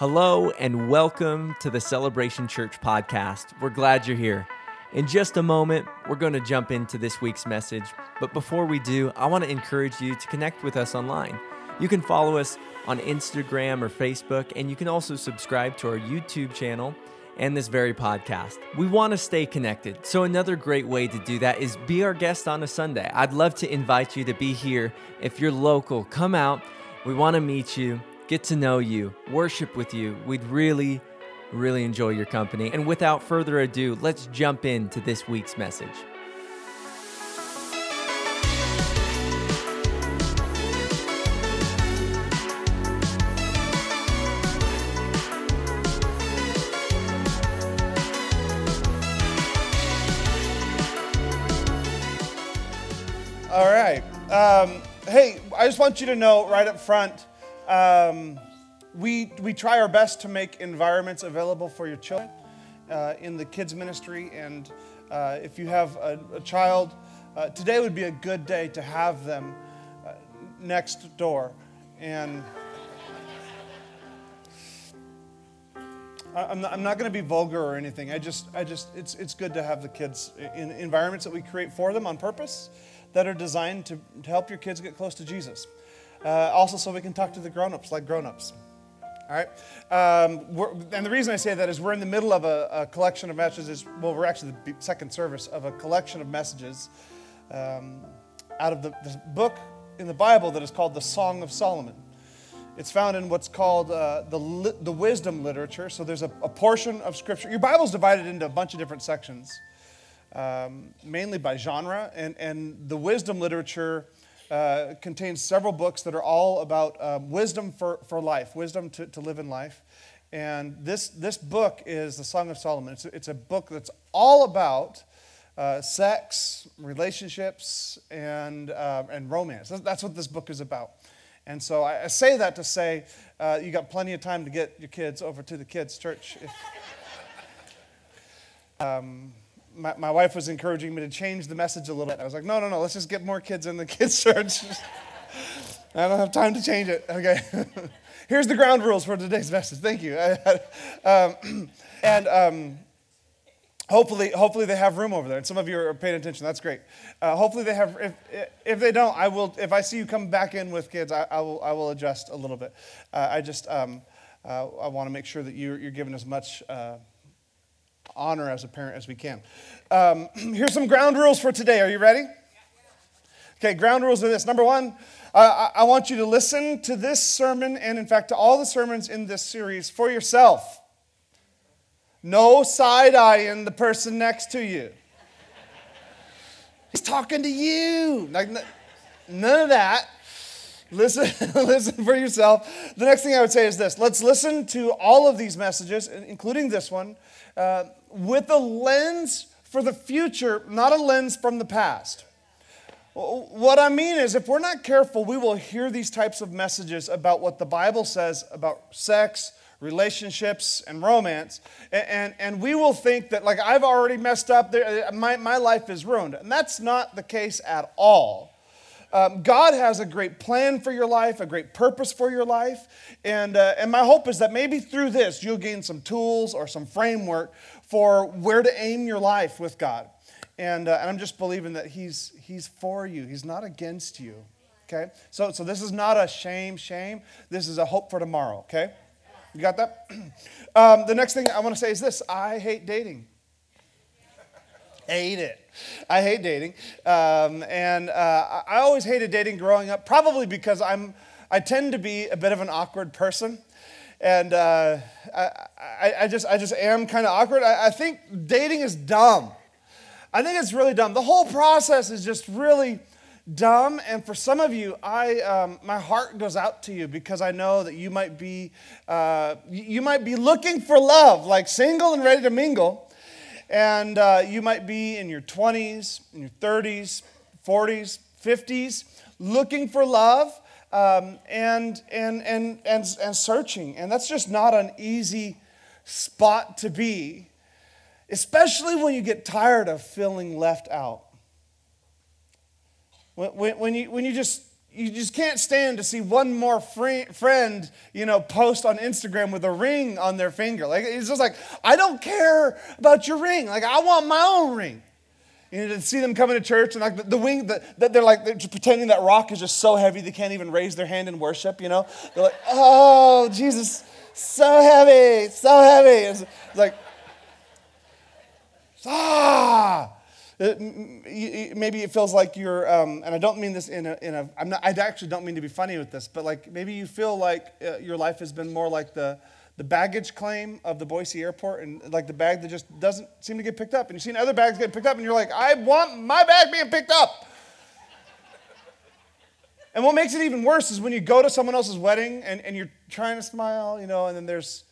Hello, and welcome to the Celebration Church podcast. We're glad you're here. In just a moment, we're going to jump into this week's message. But before we do, I want to encourage you to connect with us online. You can follow us on Instagram or Facebook, and you can also subscribe to our YouTube channel and this very podcast. We want to stay connected. So, another great way to do that is be our guest on a Sunday. I'd love to invite you to be here. If you're local, come out. We want to meet you, get to know you, worship with you. We'd really, really enjoy your company. And without further ado, let's jump into this week's message. All right. Um, hey, I just want you to know right up front, um, we, we try our best to make environments available for your children uh, in the kids' ministry. And uh, if you have a, a child, uh, today would be a good day to have them uh, next door. And I'm not, I'm not going to be vulgar or anything. I just, I just, it's, it's good to have the kids in environments that we create for them on purpose that are designed to, to help your kids get close to Jesus. Uh, also, so we can talk to the grown-ups like grown-ups. All right. Um, and the reason I say that is we're in the middle of a, a collection of messages. Well, we're actually the second service of a collection of messages um, out of the, the book in the Bible that is called the Song of Solomon. It's found in what's called uh, the, the wisdom literature. So there's a, a portion of Scripture. Your Bible's divided into a bunch of different sections, um, mainly by genre. And, and the wisdom literature uh, contains several books that are all about um, wisdom for, for life, wisdom to, to live in life. And this, this book is the Song of Solomon. It's it's a book that's all about uh, sex, relationships, and, uh, and romance. That's, that's what this book is about. And so I, I say that to say uh, you got plenty of time to get your kids over to the kids' church. If, um, my, my wife was encouraging me to change the message a little bit. I was like, no, no, no, let's just get more kids in the kids' church. I don't have time to change it. Okay. Here's the ground rules for today's message. Thank you. um, and um, hopefully, hopefully they have room over there. And some of you are paying attention. That's great. Uh, hopefully they have. If, if they don't, I will. If I see you come back in with kids, I, I will. I will adjust a little bit. Uh, I just. Um, uh, I want to make sure that you're, you're given as much uh, honor as a parent as we can. Um, here's some ground rules for today. Are you ready? Okay, ground rules are this. Number one, uh, I want you to listen to this sermon and, in fact, to all the sermons in this series for yourself. No side eyeing the person next to you. He's talking to you. Like, none of that. Listen, listen for yourself. The next thing I would say is this let's listen to all of these messages, including this one, uh, with a lens for the future, not a lens from the past. What I mean is, if we're not careful, we will hear these types of messages about what the Bible says about sex, relationships, and romance, and, and, and we will think that, like, I've already messed up, my, my life is ruined. And that's not the case at all. Um, God has a great plan for your life, a great purpose for your life. And, uh, and my hope is that maybe through this, you'll gain some tools or some framework for where to aim your life with God. And, uh, and I'm just believing that he's, he's for you, He's not against you. Okay? So, so this is not a shame, shame. This is a hope for tomorrow. Okay? You got that? um, the next thing I want to say is this I hate dating hate it. I hate dating, um, and uh, I always hated dating growing up. Probably because I'm, I tend to be a bit of an awkward person, and uh, I, I, I just, I just am kind of awkward. I, I think dating is dumb. I think it's really dumb. The whole process is just really dumb. And for some of you, I, um, my heart goes out to you because I know that you might be, uh, you might be looking for love, like single and ready to mingle. And uh, you might be in your 20s, in your 30s, 40s, 50s, looking for love um, and, and, and, and, and searching. And that's just not an easy spot to be, especially when you get tired of feeling left out. When, when, when, you, when you just you just can't stand to see one more friend, you know, post on Instagram with a ring on their finger. Like it's just like I don't care about your ring. Like I want my own ring. You know, to see them coming to church and like the, the wing, that the, they're like they're pretending that rock is just so heavy they can't even raise their hand in worship. You know, they're like, oh Jesus, so heavy, so heavy. It's, it's like, ah. It, maybe it feels like you're, um, and I don't mean this in a, in a I'm not, I actually don't mean to be funny with this, but like maybe you feel like uh, your life has been more like the, the baggage claim of the Boise airport and like the bag that just doesn't seem to get picked up. And you've seen other bags get picked up and you're like, I want my bag being picked up. and what makes it even worse is when you go to someone else's wedding and, and you're trying to smile, you know, and then there's,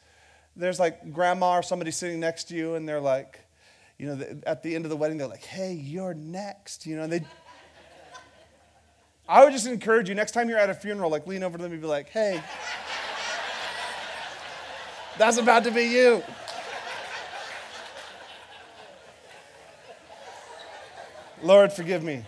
there's like grandma or somebody sitting next to you and they're like, you know, at the end of the wedding, they're like, hey, you're next. You know, and they. I would just encourage you next time you're at a funeral, like lean over to them and be like, hey, that's about to be you. Lord, forgive me.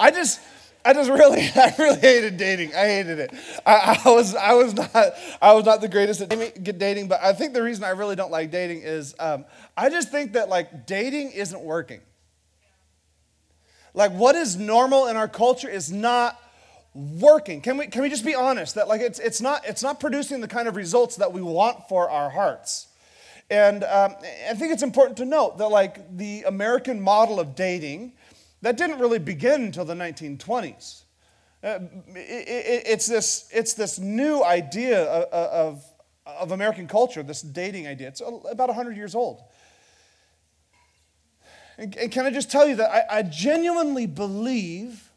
I just, I just really, I really hated dating. I hated it. I, I, was, I was not, I was not the greatest at dating. But I think the reason I really don't like dating is, um, I just think that like dating isn't working. Like what is normal in our culture is not working. Can we, can we just be honest that like it's, it's not, it's not producing the kind of results that we want for our hearts. And um, I think it's important to note that like the American model of dating that didn't really begin until the 1920s. Uh, it, it, it's, this, it's this new idea of, of, of, American culture, this dating idea. It's about 100 years old. And, and can I just tell you that I, I genuinely believe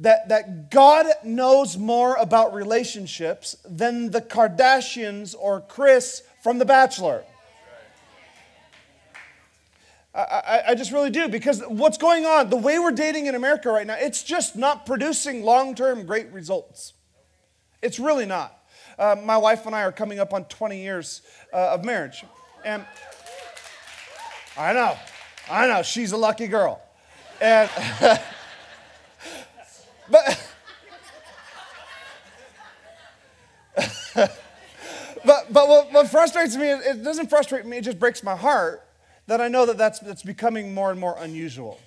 that, that God knows more about relationships than the Kardashians or Chris from The Bachelor. I, I, just really do because what's going on, the way we're dating in America right now, it's just not producing long term great results. It's really not. Uh, my wife and I are coming up on 20 years uh, of marriage. And I know, I know, she's a lucky girl. And, but, but, but what, what frustrates me, it doesn't frustrate me, it just breaks my heart that I know that that's, that's becoming more and more unusual.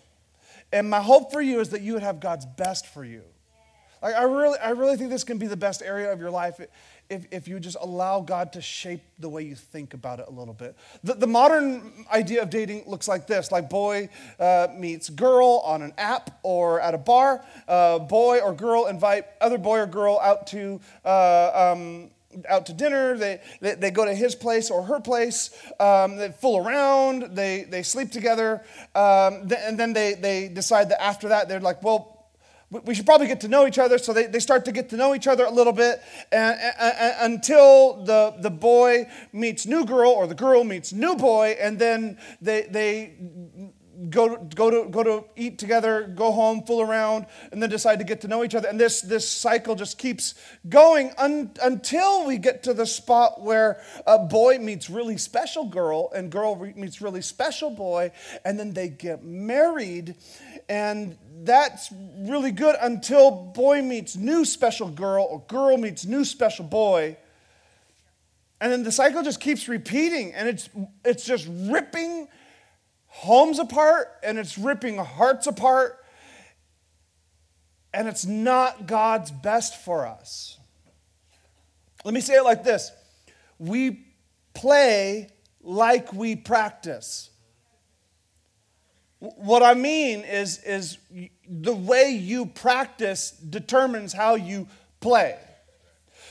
And my hope for you is that you would have God's best for you. Like I really, I really think this can be the best area of your life if, if you just allow God to shape the way you think about it a little bit. The, the modern idea of dating looks like this like boy uh, meets girl on an app or at a bar. Uh, boy or girl invite other boy or girl out to uh, um, out to dinner, they, they, they, go to his place or her place, um, they fool around, they, they sleep together, um, th- and then they, they decide that after that, they're like, well, we should probably get to know each other. So they, they start to get to know each other a little bit and, and, and, until the, the boy meets new girl or the girl meets new boy, and then they, they go go to go to eat together, go home, fool around, and then decide to get to know each other. And this this cycle just keeps going un, until we get to the spot where a boy meets really special girl and girl meets really special boy, and then they get married, and that's really good until boy meets new special girl or girl meets new special boy. And then the cycle just keeps repeating, and it's, it's just ripping homes apart and it's ripping hearts apart, and it's not God's best for us. Let me say it like this we play like we practice. What I mean is, is the way you practice determines how you play.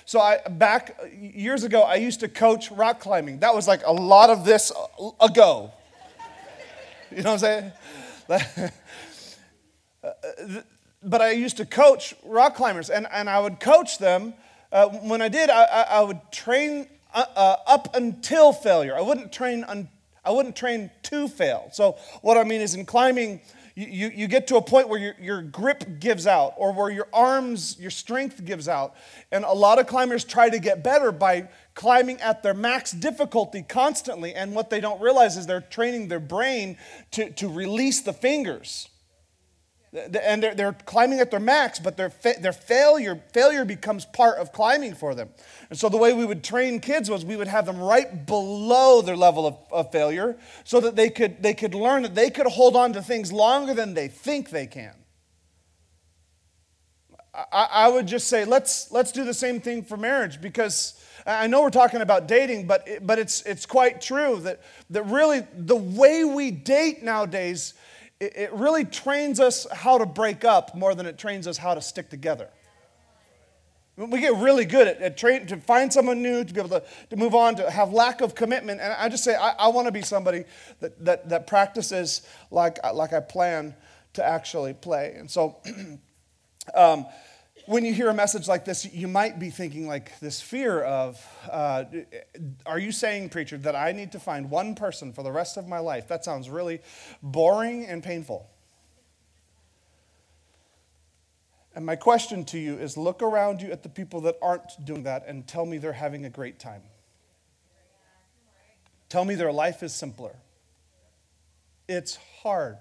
So I back years ago, I used to coach rock climbing. That was like a lot of this uh, ago. You know what I'm saying? but I used to coach rock climbers, and, and I would coach them. Uh, when I did, I, I would train uh, uh, up until failure. I wouldn't train un, I wouldn't train to fail. So what I mean is in climbing, you, you, get to a point where your, your grip gives out or where your arms, your strength gives out. And a lot of climbers try to get better by climbing at their max difficulty constantly. And what they don't realize is they're training their brain to, to release the fingers. and they're, they're climbing at their max, but their, fa- their failure, failure becomes part of climbing for them. And so the way we would train kids was we would have them right below their level of, of failure so that they could, they could learn that they could hold on to things longer than they think they can. I, I would just say let's, let's do the same thing for marriage because I know we're talking about dating, but, but it's, it's quite true that, that really the way we date nowadays – it, it really trains us how to break up more than it trains us how to stick together. We get really good at, at to find someone new, to be able to, to move on, to have lack of commitment. And I just say, I, I want to be somebody that, that, that practices like, like I plan to actually play. And so, um, when you hear a message like this, you might be thinking like this fear of, uh, are you saying, preacher, that I need to find one person for the rest of my life? That sounds really boring and painful. And my question to you is look around you at the people that aren't doing that and tell me they're having a great time. Tell me their life is simpler. It's hard.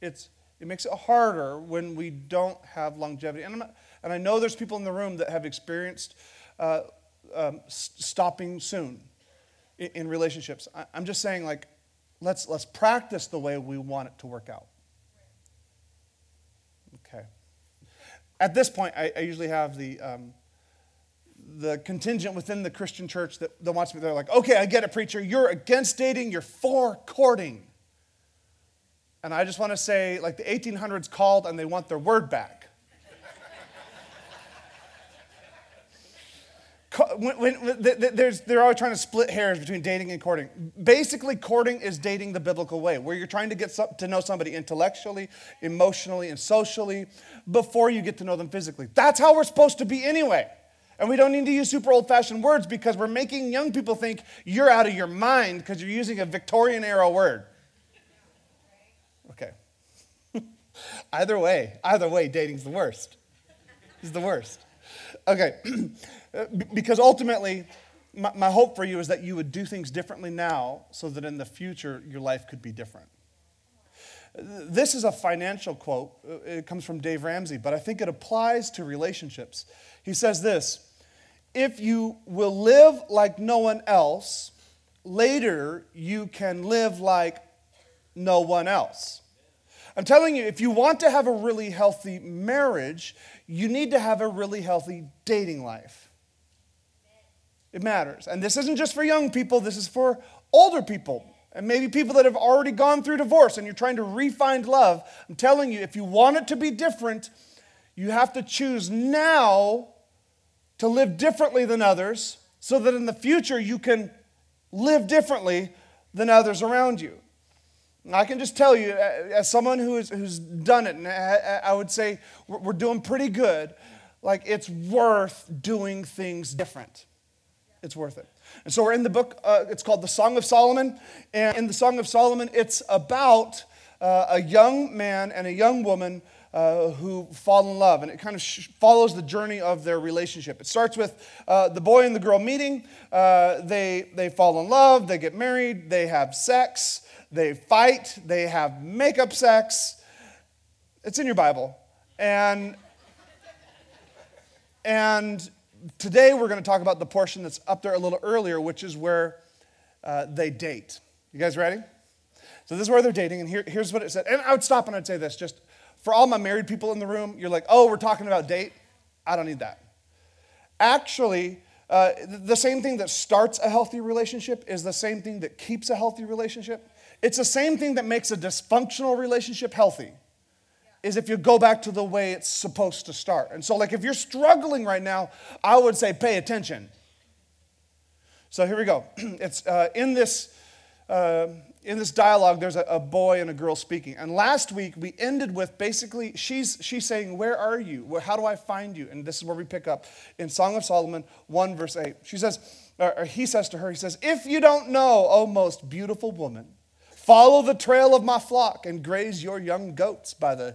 It's, it makes it harder when we don't have longevity. And not, and I know there's people in the room that have experienced uh, um, stopping soon in, in relationships. I, I'm just saying, like, let's, let's practice the way we want it to work out. Okay. At this point, I, I usually have the, um, the contingent within the Christian church that, that wants me, they're like, okay, I get it, preacher. You're against dating, you're for courting. And I just want to say, like, the 1800s called and they want their word back. when, when, there's, they're always trying to split hairs between dating and courting. Basically, courting is dating the biblical way, where you're trying to get some, to know somebody intellectually, emotionally, and socially before you get to know them physically. That's how we're supposed to be anyway. And we don't need to use super old fashioned words because we're making young people think you're out of your mind because you're using a Victorian era word. Okay. either way, either way, dating's the worst. It's the worst. Okay. Uh, because ultimately, my, my hope for you is that you would do things differently now so that in the future your life could be different. This is a financial quote. Uh, it comes from Dave Ramsey, but I think it applies to relationships. He says this If you will live like no one else, later you can live like no one else. I'm telling you, if you want to have a really healthy marriage, you need to have a really healthy dating life. It matters. And this isn't just for young people, this is for older people. And maybe people that have already gone through divorce and you're trying to refine love. I'm telling you, if you want it to be different, you have to choose now to live differently than others so that in the future you can live differently than others around you. I can just tell you, as someone who is, who's done it, and I would say we're doing pretty good, like it's worth doing things different. It's worth it. And so we're in the book, uh, it's called the Song of Solomon. And in the Song of Solomon, it's about uh, a young man and a young woman uh, who fall in love. And it kind of sh- follows the journey of their relationship. It starts with uh, the boy and the girl meeting. Uh, they, they fall in love, they get married, they have sex, they fight, they have makeup sex. It's in your Bible. And, and today we're going to talk about the portion that's up there a little earlier, which is where uh, they date. You guys ready? So this is where they're dating, and here, here's what it said. And I would stop and I'd say this just for all my married people in the room, you're like, oh, we're talking about date. I don't need that. Actually, uh, the same thing that starts a healthy relationship is the same thing that keeps a healthy relationship. It's the same thing that makes a dysfunctional relationship healthy is if you go back to the way it's supposed to start. And so, like, if you're struggling right now, I would say pay attention. So here we go. It's uh, in this. Uh, in this dialogue, there's a, a, boy and a girl speaking. And last week, we ended with basically, she's, she's saying, Where are you? Where, how do I find you? And this is where we pick up in Song of Solomon 1, verse 8. She says, or he says to her, He says, If you don't know, O most beautiful woman, Follow the trail of my flock and graze your young goats by the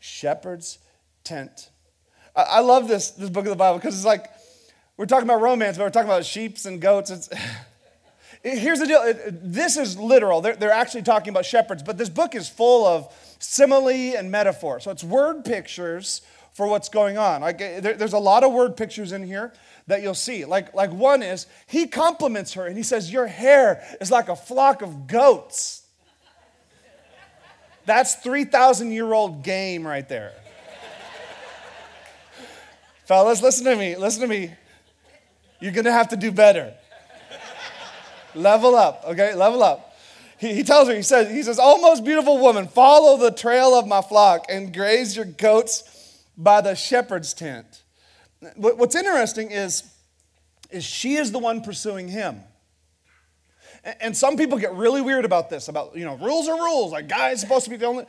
shepherd's tent. I, love this, this book of the Bible because it's like we're talking about romance, but we're talking about sheep and goats. It's, here's the deal this is literal. They're, they're actually talking about shepherds, but this book is full of simile and metaphor. So it's word pictures for what's going on. Like eh, there, there's a lot of word pictures in here that you'll see. Like, like one is he compliments her and he says, Your hair is like a flock of goats. That's 3,000 year old game right there. Fellas, listen to me. Listen to me. You're going to have to do better. level up, okay? Level up. He, he tells her, he says, he says, Oh, most beautiful woman, follow the trail of my flock and graze your goats by the shepherd's tent. What's interesting is, is she is the one pursuing him. And some people get really weird about this, about, you know, rules are rules. Like, guy's supposed to be the only.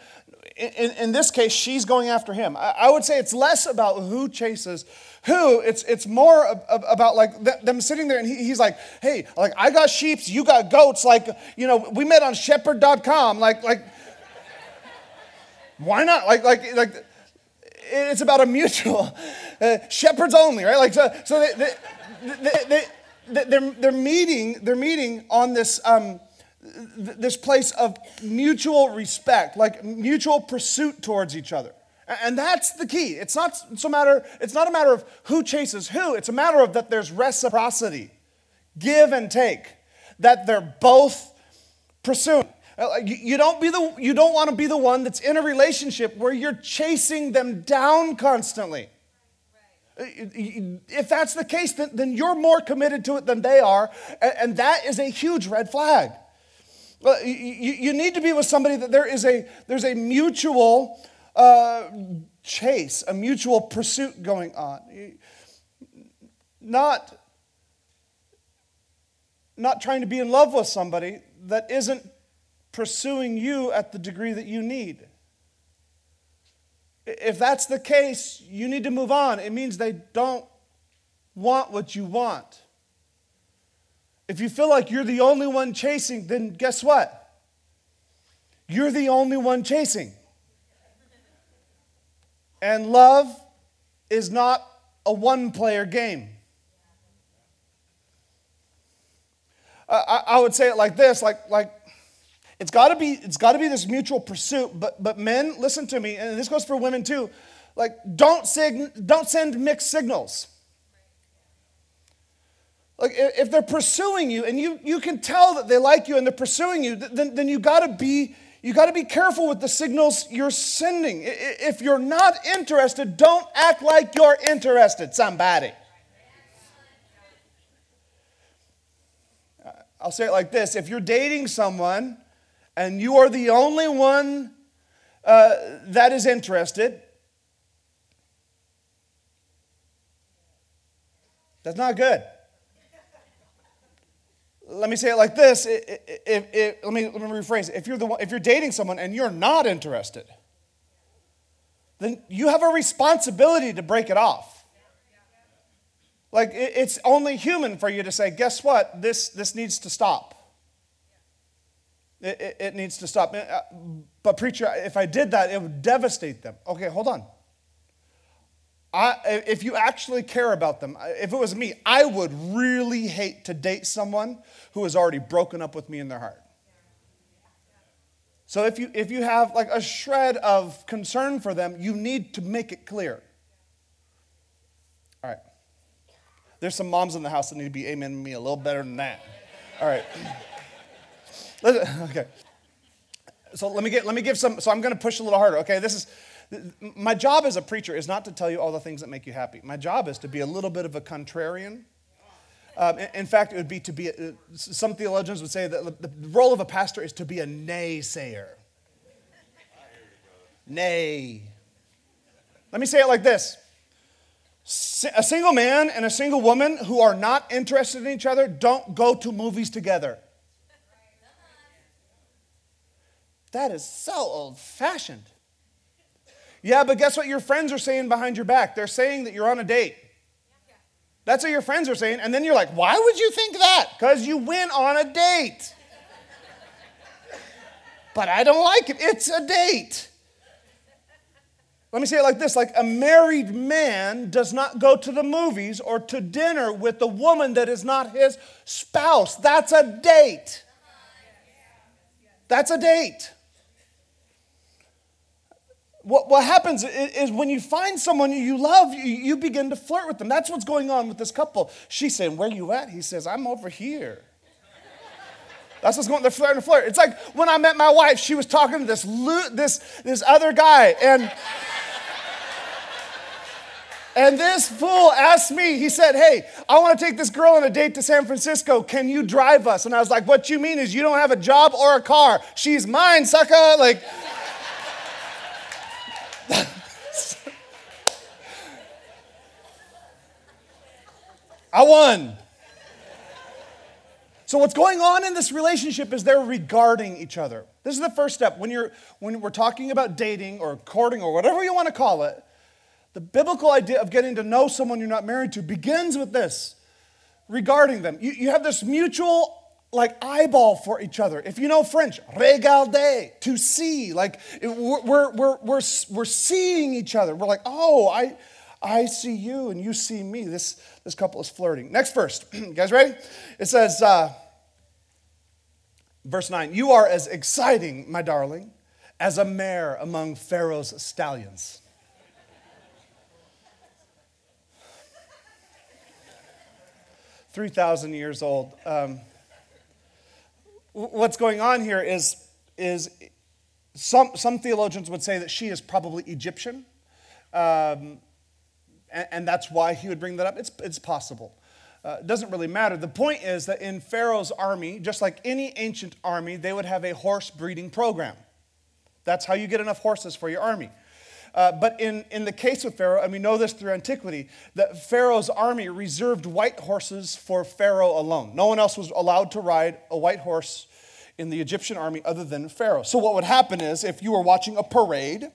In, in this case, she's going after him. I, would say it's less about who chases who. It's, it's more about like them sitting there and he, he's like, hey, like, I got sheeps, you got goats. Like, you know, we met on shepherd.com. Like, like, why not? Like, like, like, it's about a mutual, uh, shepherds only, right? Like, so, so they, they, they, they they're, they're meeting they're meeting on this um, this place of mutual respect like mutual pursuit towards each other. And that's the key. It's not so matter it's not a matter of who chases who. It's a matter of that there's reciprocity give and take that they're both pursuing. Uh, you don't be the you don't want to be the one that's in a relationship where you're chasing them down constantly if that's the case, then, then you're more committed to it than they are, and, and that is a huge red flag. You, you, need to be with somebody that there is a there's a mutual uh, chase, a mutual pursuit going on. Not not trying to be in love with somebody that isn't pursuing you at the degree that you need. If that's the case, you need to move on. It means they don't want what you want. If you feel like you're the only one chasing, then guess what? You're the only one chasing. And love is not a one player game. I, I, would say it like this like, like it's got to be it's got to be this mutual pursuit. But but men, listen to me, and this goes for women too. Like don't sig- don't send mixed signals. Like if they're pursuing you and you you can tell that they like you and they're pursuing you, then then you got to be you got to be careful with the signals you're sending. If you're not interested, don't act like you're interested. Somebody. I'll say it like this: If you're dating someone and you are the only one uh, that is interested, that's not good. Let me say it like this. If, if, let, me, let me rephrase it. If you're, the one, if you're dating someone and you're not interested, then you have a responsibility to break it off. Like, it's only human for you to say, guess what? This, this needs to stop. It, it, it needs to stop. Uh, but, preacher, if I did that, it would devastate them. Okay, hold on. I, if you actually care about them, if it was me, I would really hate to date someone who has already broken up with me in their heart. So if you if you have like a shred of concern for them, you need to make it clear. All right. There's some moms in the house that need to be amen me a little better than that. All right. okay. So let me get let me give some. So I'm going to push a little harder. Okay, this is my job as a preacher is not to tell you all the things that make you happy. My job is to be a little bit of a contrarian. Um, in fact, it would be to be. A, some theologians would say that the role of a pastor is to be a naysayer. Nay. Let me say it like this. A single man and a single woman who are not interested in each other don't go to movies together. That is so old fashioned. Yeah, but guess what your friends are saying behind your back? They're saying that you're on a date. That's what your friends are saying. And then you're like, why would you think that? Because you went on a date. but I don't like it. It's a date. Let me say it like this like a married man does not go to the movies or to dinner with the woman that is not his spouse. That's a date. That's a date. What, what happens is, when you find someone you love, you, begin to flirt with them. That's what's going on with this couple. She's saying, Where you at? He says, I'm over here. That's what's going. They're flirting, flirt. It's like when I met my wife. She was talking to this this this other guy, and and this fool asked me. He said, "Hey, I want to take this girl on a date to San Francisco. Can you drive us?" And I was like, "What you mean is you don't have a job or a car? She's mine, sucker!" Like. I won. So what's going on in this relationship is they're regarding each other. This is the first step. When you're when we're talking about dating or courting or whatever you want to call it, the biblical idea of getting to know someone you're not married to begins with this. Regarding them. You, you have this mutual like eyeball for each other. If you know French, regarder, to see. Like we're, we're, we're, we're, we're seeing each other. We're like, oh, I, I see you and you see me. This, this couple is flirting. Next verse. you guys ready? It says, uh, verse 9, You are as exciting, my darling, as a mare among Pharaoh's stallions. Three thousand years old. Um, what's going on here is, is some, some theologians would say that she is probably Egyptian. Um, and, and, that's why he would bring that up. It's, it's possible. Uh, doesn't really matter. The point is that in Pharaoh's army, just like any ancient army, they would have a horse breeding program. That's how you get enough horses for your army. Uh, but in, in the case of Pharaoh, and we know this through antiquity, that Pharaoh's army reserved white horses for Pharaoh alone. No one else was allowed to ride a white horse in the Egyptian army other than Pharaoh. So, what would happen is if you were watching a parade,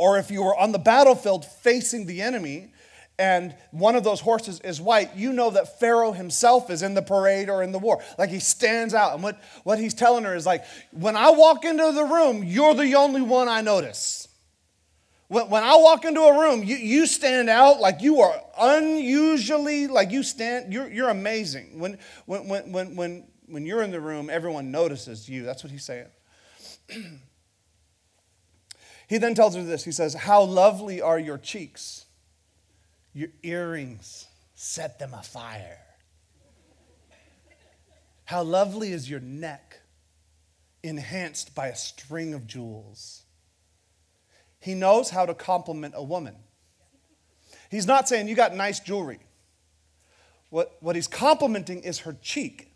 or if you were on the battlefield facing the enemy, and one of those horses is white, you know that Pharaoh himself is in the parade or in the war. Like he stands out. And what, what he's telling her is like, when I walk into the room, you're the only one I notice. When, when I walk into a room, you, you stand out like you are unusually, like you stand, you're, you're amazing. When, when, when, when, when, when you're in the room, everyone notices you. That's what he's saying. he then tells her this He says, How lovely are your cheeks, your earrings, set them afire. How lovely is your neck, enhanced by a string of jewels. He knows how to compliment a woman. He's not saying you got nice jewelry. What, what he's complimenting is her cheek.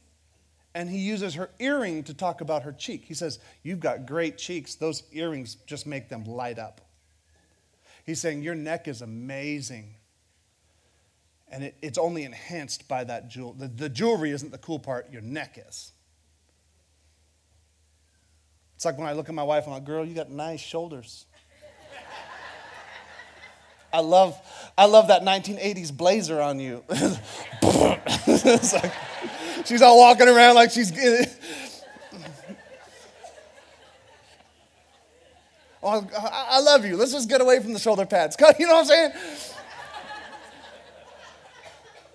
And he uses her earring to talk about her cheek. He says, You've got great cheeks. Those earrings just make them light up. He's saying, Your neck is amazing. And it, it's only enhanced by that jewel. The, the jewelry isn't the cool part, your neck is. It's like when I look at my wife, I'm like, Girl, you got nice shoulders. I love, I love that 1980s blazer on you. like, she's all walking around like she's. oh, I love you. Let's just get away from the shoulder pads. You know what I'm saying?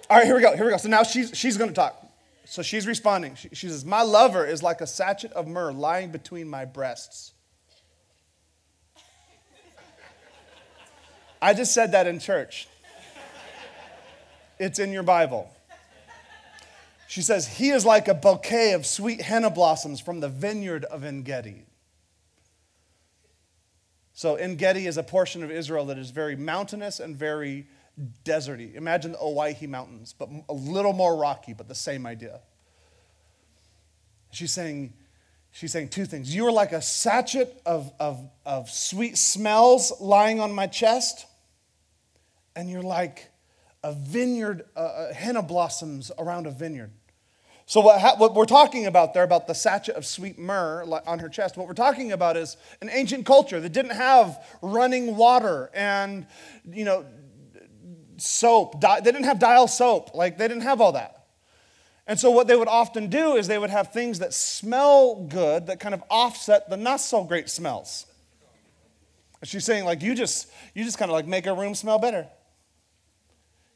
All right, here we go. Here we go. So now she's, she's going to talk. So she's responding. She, she says, My lover is like a sachet of myrrh lying between my breasts. I just said that in church. It's in your Bible. She says, He is like a bouquet of sweet henna blossoms from the vineyard of En Gedi. So, En Gedi is a portion of Israel that is very mountainous and very deserty. Imagine the Owyhee Mountains, but a little more rocky, but the same idea. She's saying, she's saying two things. You are like a sachet of, of, of sweet smells lying on my chest, and you're like a vineyard, uh, uh, henna blossoms around a vineyard. So, what, ha- what we're talking about there, about the sachet of sweet myrrh on her chest, what we're talking about is an ancient culture that didn't have running water and, you know, soap. Di- they didn't have dial soap. Like, they didn't have all that. And so, what they would often do is they would have things that smell good that kind of offset the not so great smells. She's saying, like, you just, you just kind of like make a room smell better.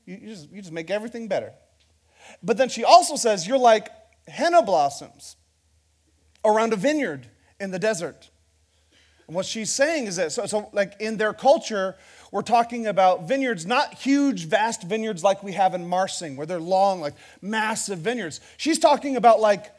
You, you, just, you just make everything better. But then she also says, You're like henna blossoms around a vineyard in the desert. And what she's saying is that, so, so like in their culture, we're talking about vineyards, not huge, vast vineyards like we have in Marsing, where they're long, like massive vineyards. She's talking about like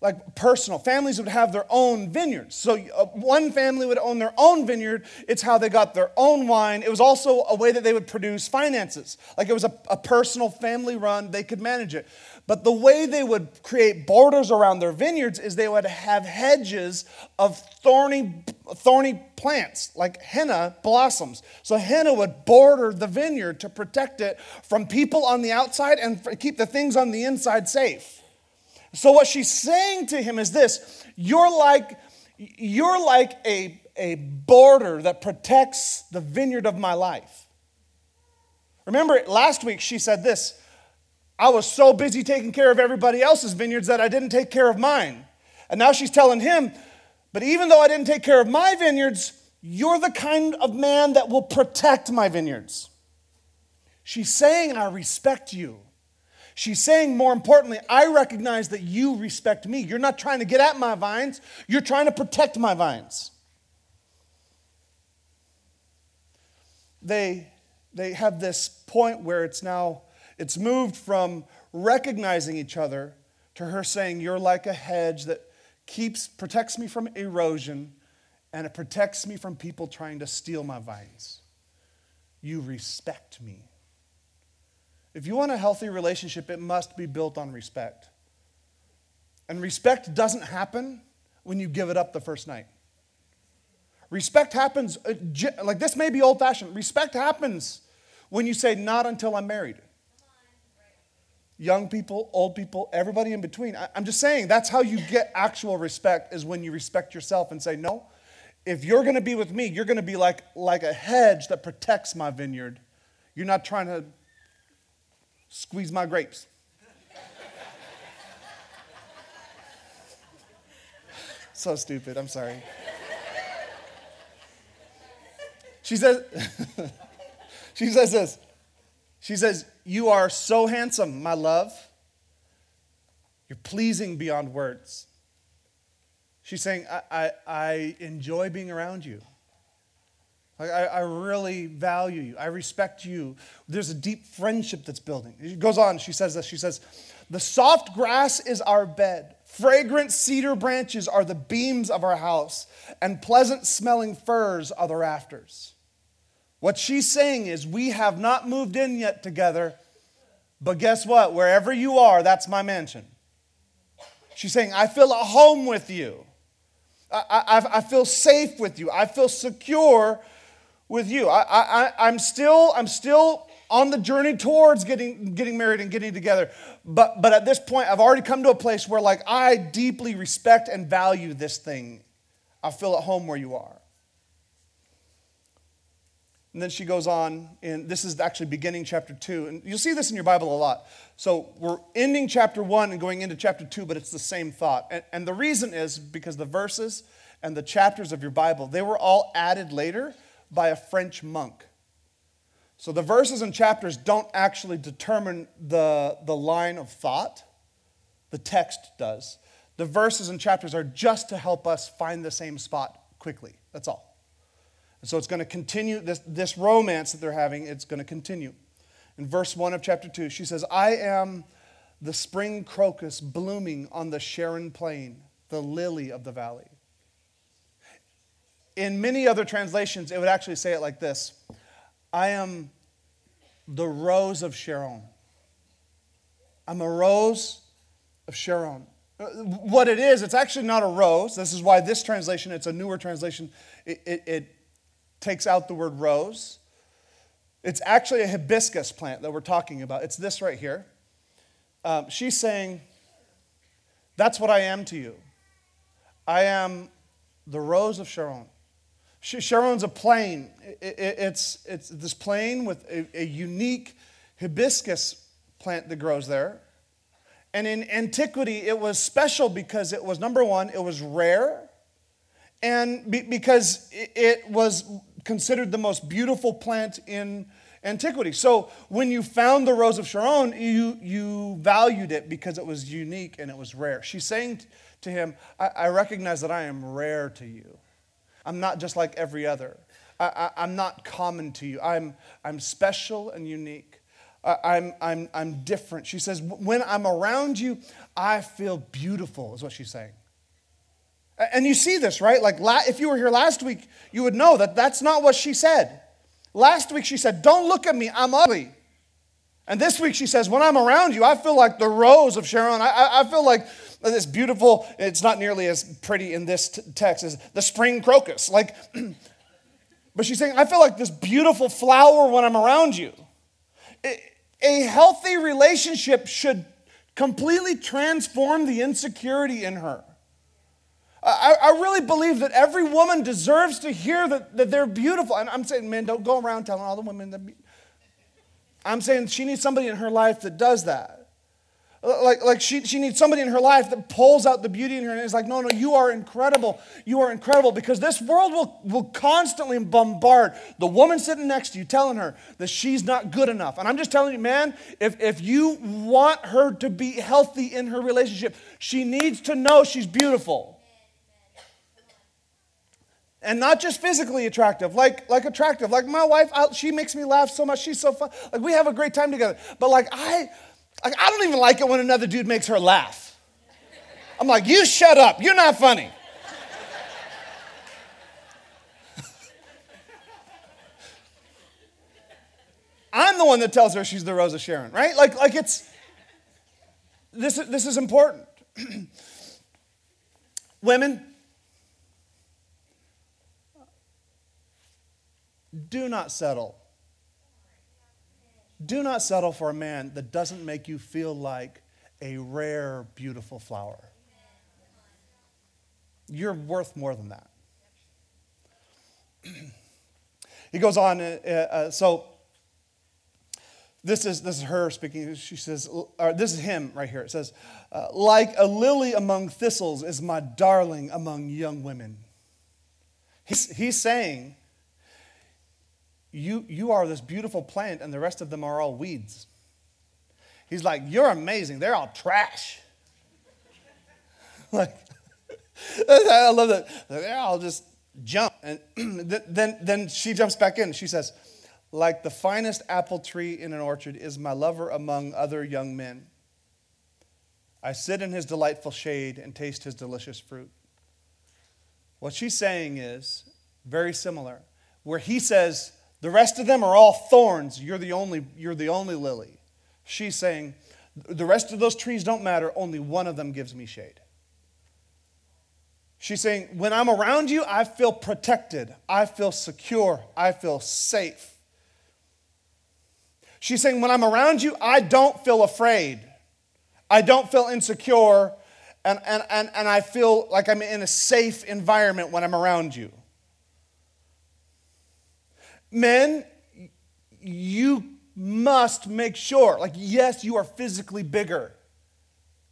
like personal. Families would have their own vineyards. So uh, one family would own their own vineyard. It's how they got their own wine. It was also a way that they would produce finances. Like it was a, a personal family run, they could manage it. But the way they would create borders around their vineyards is they would have hedges of thorny, thorny plants, like henna blossoms. So henna would border the vineyard to protect it from people on the outside and keep the things on the inside safe. So what she's saying to him is this you're like, you're like a, a border that protects the vineyard of my life. Remember, last week she said this I was so busy taking care of everybody else's vineyards that I didn't take care of mine. And now she's telling him, but even though I didn't take care of my vineyards, you're the kind of man that will protect my vineyards. She's saying, I respect you. She's saying, more importantly, I recognize that you respect me. You're not trying to get at my vines, you're trying to protect my vines. They, they have this point where it's now, it's moved from recognizing each other to her saying, You're like a hedge that keeps, protects me from erosion and it protects me from people trying to steal my vines. You respect me. If you want a healthy relationship, it must be built on respect. And respect doesn't happen when you give it up the first night. Respect happens, uh, like this may be old fashioned. Respect happens when you say, Not until I'm married. Young people, old people, everybody in between. I'm just saying that's how you get actual respect is when you respect yourself and say, No, if you're going to be with me, you're going to be like, like a hedge that protects my vineyard. You're not trying to squeeze my grapes. so stupid, I'm sorry. She says, she says this. She says, You are so handsome, my love. You're pleasing beyond words. She's saying, I, I, I enjoy being around you. I, I, really value you. I respect you. There's a deep friendship that's building. She goes on, she says this. She says, The soft grass is our bed, fragrant cedar branches are the beams of our house, and pleasant smelling firs are the rafters. What she's saying is, We have not moved in yet together, but guess what? Wherever you are, that's my mansion. She's saying, I feel at home with you. I, I, I feel safe with you. I feel secure with you. I, I, I'm, still, I'm still on the journey towards getting, getting married and getting together. But, but at this point, I've already come to a place where like I deeply respect and value this thing. I feel at home where you are. And then she goes on, and this is actually beginning chapter two. And you'll see this in your Bible a lot. So we're ending chapter one and going into chapter two, but it's the same thought. And, and the reason is because the verses and the chapters of your Bible, they were all added later by a French monk. So the verses and chapters don't actually determine the, the line of thought, the text does. The verses and chapters are just to help us find the same spot quickly. That's all. And so it's going to continue, this, this romance that they're having, it's going to continue. In verse 1 of chapter 2, she says, I am the spring crocus blooming on the Sharon plain, the lily of the valley. In many other translations, it would actually say it like this I am the rose of Sharon. I'm a rose of Sharon. Uh, what it is, it's actually not a rose. This is why this translation, it's a newer translation, it, it, it takes out the word rose. It's actually a hibiscus plant that we're talking about. It's this right here. Um, she's saying, That's what I am to you. I am the rose of Sharon. Sharon's a plain. It's, it's this plain with a, a unique hibiscus plant that grows there. And in antiquity, it was special because it was number one, it was rare, and be, because it was considered the most beautiful plant in antiquity. So when you found the Rose of Sharon, you, you valued it because it was unique and it was rare. She's saying to him, I, I recognize that I am rare to you. I'm not just like every other. I, am not common to you. I'm, I'm special and unique. I, I'm, I'm, I'm different. She says, When I'm around you, I feel beautiful, is what she's saying. And you see this, right? Like if you were here last week, you would know that that's not what she said. Last week she said, Don't look at me, I'm ugly. And this week she says, When I'm around you, I feel like the rose of Sharon. I, I feel like this beautiful, it's not nearly as pretty in this t- text as the spring crocus. Like, but she's saying, I feel like this beautiful flower when I'm around you. A healthy relationship should completely transform the insecurity in her. I, I, really believe that every woman deserves to hear that, that they're beautiful. And I'm saying, man, don't go around telling all the women that. I'm saying she needs somebody in her life that does that. Like, like she, she needs somebody in her life that pulls out the beauty in her and is like, no, no, you are incredible. You are incredible because this world will, will constantly bombard the woman sitting next to you telling her that she's not good enough. And I'm just telling you, man, if, if you want her to be healthy in her relationship, she needs to know she's beautiful and not just physically attractive, like, like attractive. Like my wife, I, she makes me laugh so much. She's so fun. Like we have a great time together. But like I, I don't even like it when another dude makes her laugh. I'm like, you shut up. You're not funny. I'm the one that tells her she's the Rose of Sharon, right? Like, like it's this. This is important. Women, do not settle. Do not settle for a man that doesn't make you feel like a rare, beautiful flower. You're worth more than that. he goes on, uh, uh, so this is, this is her speaking. She says, or this is him right here. It says, uh, like a lily among thistles is my darling among young women. He's, he's saying, you, you are this beautiful plant, and the rest of them are all weeds. He's like, You're amazing. They're all trash. like, I love that. They're all just jump. And then, then she jumps back in. She says, Like the finest apple tree in an orchard is my lover among other young men. I sit in his delightful shade and taste his delicious fruit. What she's saying is very similar, where he says, the rest of them are all thorns. You're the only, you're the only lily. She's saying, the rest of those trees don't matter. Only one of them gives me shade. She's saying, when I'm around you, I feel protected. I feel secure. I feel safe. She's saying, when I'm around you, I don't feel afraid. I don't feel insecure. And, and, and, and I feel like I'm in a safe environment when I'm around you. Men, you must make sure, like, yes, you are physically bigger.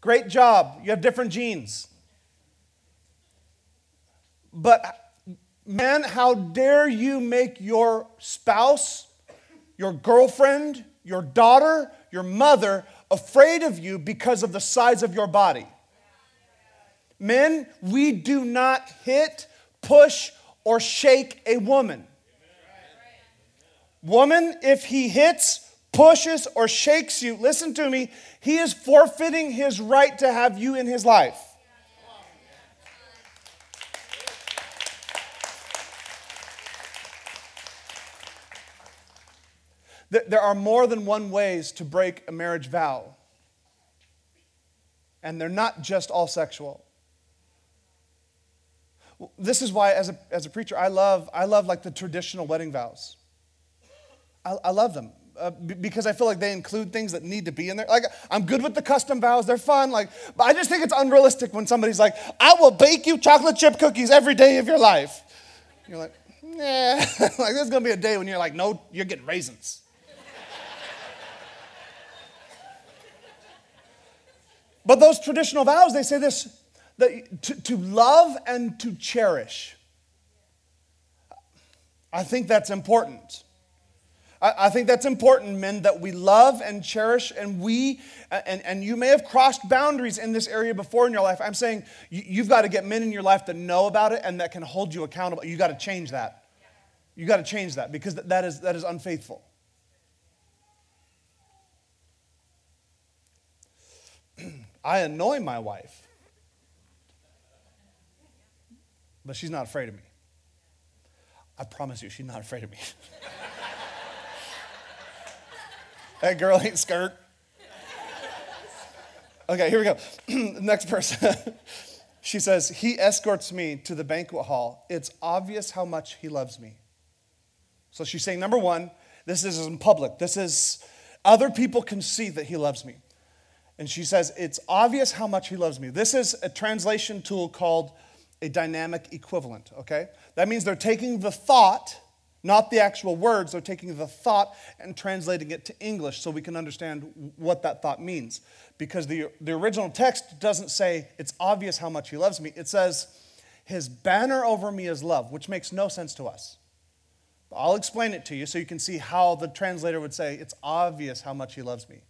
Great job. You have different genes. But, man, how dare you make your spouse, your girlfriend, your daughter, your mother afraid of you because of the size of your body? Men, we do not hit, push, or shake a woman. Woman, if he hits, pushes, or shakes you, listen to me, he is forfeiting his right to have you in his life. There are more than one ways to break a marriage vow. And they're not just all sexual. This is why, as a, as a preacher, I love, I love like the traditional wedding vows. I, I love them. Uh, because I feel like they include things that need to be in there. Like I'm good with the custom vows; they're fun. Like, but I just think it's unrealistic when somebody's like, "I will bake you chocolate chip cookies every day of your life." You're like, "Yeah." like there's gonna be a day when you're like, "No, you're getting raisins." but those traditional vows, they say this: that to, to love and to cherish. I think that's important. I, think that's important, men, that we love and cherish, and we, uh, and, and you may have crossed boundaries in this area before in your life. I'm saying you, you've got to get men in your life that know about it and that can hold you accountable. You got to change that. You got to change that because that is, that is unfaithful. I annoy my wife, but she's not afraid of me. I promise you, she's not afraid of me. that girl ain't skirt. Okay, here we go. Next person. she says, He escorts me to the banquet hall. It's obvious how much he loves me. So she's saying, number one, this is in public. This is, other people can see that he loves me. And she says, It's obvious how much he loves me. This is a translation tool called a dynamic equivalent, okay? That means they're taking the thought, not the actual words, they're taking the thought and translating it to English so we can understand what that thought means. Because the, the original text doesn't say, It's obvious how much he loves me. It says, His banner over me is love, which makes no sense to us. But I'll explain it to you so you can see how the translator would say, It's obvious how much he loves me.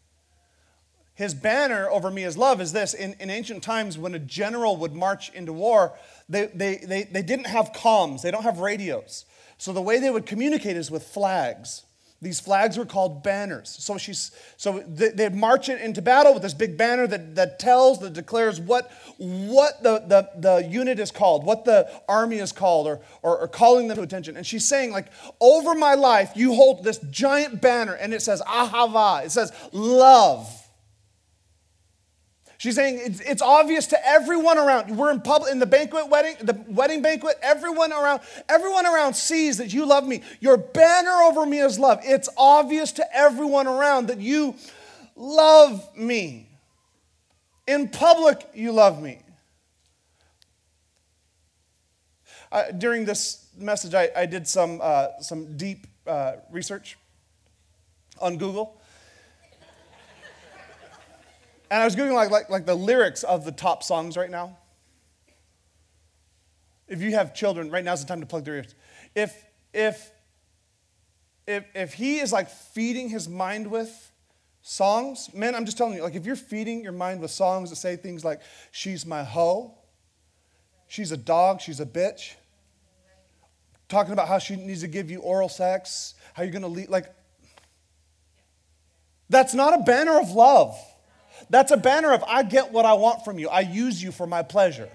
His banner over me is love is this. In, in ancient times, when a general would march into war, they, they, they, they didn't have comms, they don't have radios. So the way they would communicate is with flags. These flags were called banners. So she's so they'd march into battle with this big banner that, that tells, that declares what, what the, the, the unit is called, what the army is called, or, or, or calling them to attention. And she's saying, like, over my life, you hold this giant banner, and it says ahava, it says love. She's saying it's, it's, obvious to everyone around. We're in public in the banquet wedding, the wedding banquet. Everyone around, everyone around sees that you love me. Your banner over me is love. It's obvious to everyone around that you love me. In public, you love me. Uh, during this message, I, I did some uh, some deep uh, research on Google. And I was Googling like, like, like the lyrics of the top songs right now. If you have children, right now's the time to plug their ears. If, if, if, if he is like feeding his mind with songs, man, I'm just telling you, like if you're feeding your mind with songs that say things like, she's my hoe, she's a dog, she's a bitch, talking about how she needs to give you oral sex, how you're gonna lead, like, that's not a banner of love. That's a banner of I get what I want from you. I use you for my pleasure.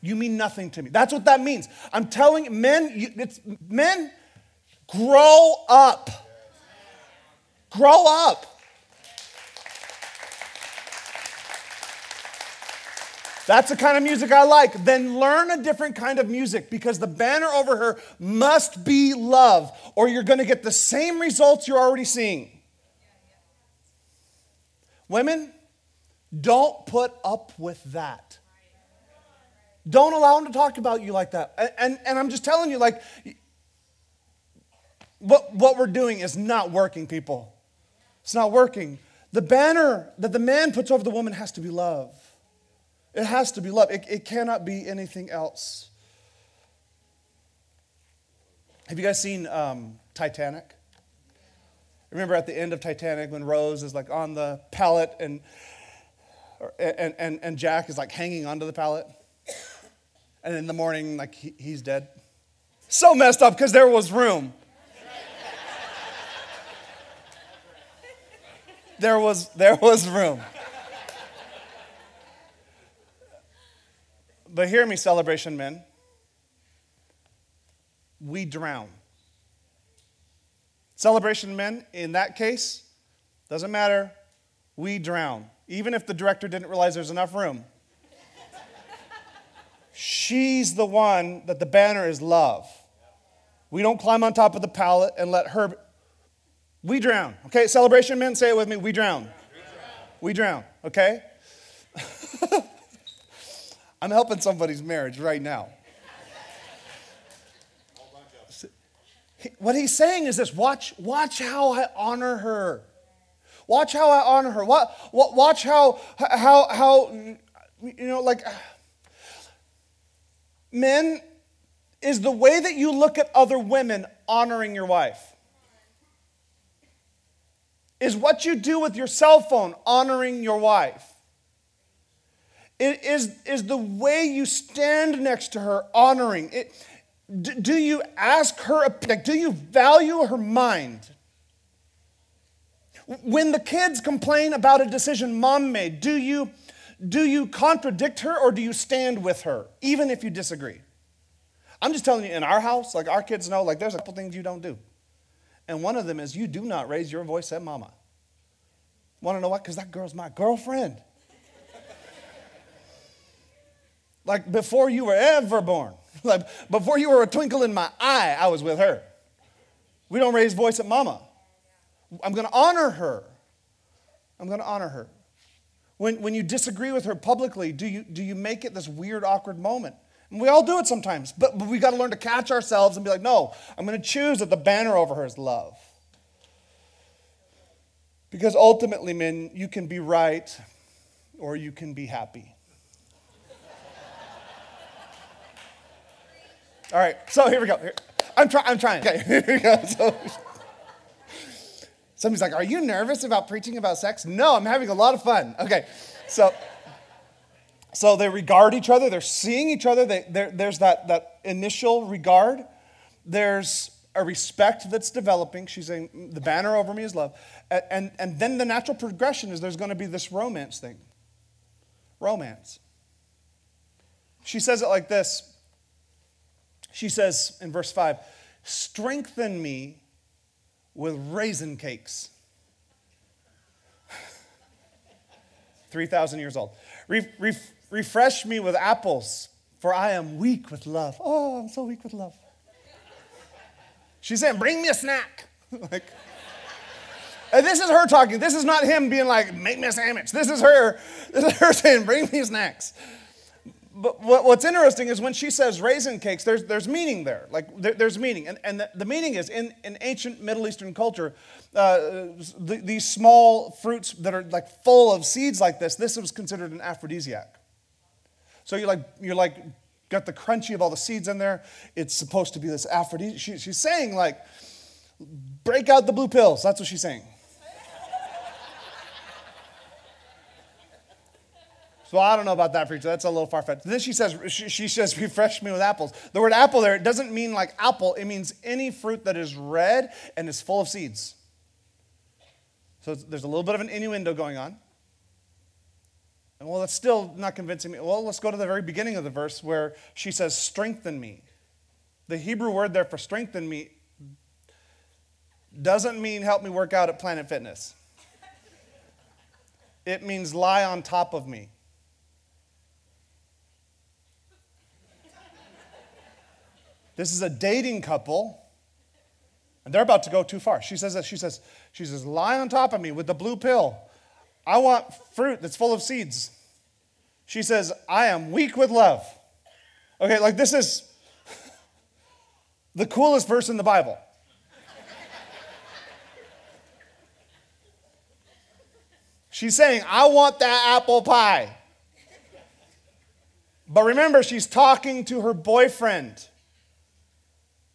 You mean nothing to me. That's what that means. I'm telling men, it's, men, grow up. Grow up. That's the kind of music I like. Then learn a different kind of music because the banner over her must be love, or you're going to get the same results you're already seeing. Women, don't put up with that. Don't allow them to talk about you like that. And, and, and I'm just telling you, like, what, what we're doing is not working, people. It's not working. The banner that the man puts over the woman has to be love. It has to be love. It, it cannot be anything else. Have you guys seen um, Titanic? Remember at the end of Titanic when Rose is like on the pallet and and, and, and Jack is like hanging onto the pallet. And in the morning, like he, he's dead. So messed up because there was room. there was there was room. But hear me, celebration men. We drown. Celebration men, in that case, doesn't matter, we drown even if the director didn't realize there's enough room. She's the one that the banner is love. We don't climb on top of the pallet and let her. We drown. Okay, celebration men, say it with me. We drown. We drown, okay? I'm helping somebody's marriage right now. What he's saying is this watch, watch how I honor her. Watch how I honor her. Watch how, how, how, you know, like, men, is the way that you look at other women honoring your wife? Is what you do with your cell phone honoring your wife? Is, is the way you stand next to her honoring? It, do you ask her, like, do you value her mind? When the kids complain about a decision mom made, do you, do you contradict her or do you stand with her, even if you disagree? I'm just telling you, in our house, like our kids know, like there's a couple things you don't do. And one of them is you do not raise your voice at mama. Want to know why? Because that girl's my girlfriend. like before you were ever born, like before you were a twinkle in my eye, I was with her. We don't raise voice at mama. I'm going to honor her. I'm going to honor her. When, when you disagree with her publicly, do you, do you make it this weird, awkward moment? And we all do it sometimes, but, but we got to learn to catch ourselves and be like, no, I'm going to choose that the banner over her is love. Because ultimately, men, you can be right or you can be happy. All right, so here we go. I'm, try- I'm trying. Okay, here we go. So, somebody's like, Are you nervous about preaching about sex? No, I'm having a lot of fun. Okay, so. So they regard each other, they're seeing each other, they, there's that, that initial regard. There's a respect that's developing. She's saying, The banner over me is love. And, and, and then the natural progression is there's going to be this romance thing. Romance. She says it like this She says in verse 5 Strengthen me with raisin cakes. 3,000 years old. Re- re- refresh me with apples, for I am weak with love. Oh, I'm so weak with love. She's saying, Bring me a snack. like, this is her talking. This is not him being like, Make me a sandwich. This is her. This is her saying, Bring me snacks. But what's interesting is when she says raisin cakes, there's, there's meaning there. Like, there, there's meaning. And, and the, the, meaning is in, in ancient Middle Eastern culture, uh, the, these small fruits that are like full of seeds like this, this was considered an aphrodisiac. So you're like, you're like, got the crunchy of all the seeds in there. It's supposed to be this aphrodisiac. She, she's saying, like, break out the blue pills. That's what she's saying. So I don't know about that preacher. That's a little far fetched. Then she says, she, says, refresh me with apples. The word apple there, it doesn't mean like apple. It means any fruit that is red and is full of seeds. So there's a little bit of an innuendo going on. And well, that's still not convincing me. Well, let's go to the very beginning of the verse where she says, strengthen me. The Hebrew word there for strengthen me doesn't mean help me work out at Planet Fitness. It means lie on top of me. This is a dating couple, and they're about to go too far. She says that she says, she says, lie on top of me with the blue pill. I want fruit that's full of seeds. She says, I am weak with love. Okay, like this is the coolest verse in the Bible. She's saying, I want that apple pie. But remember, she's talking to her boyfriend.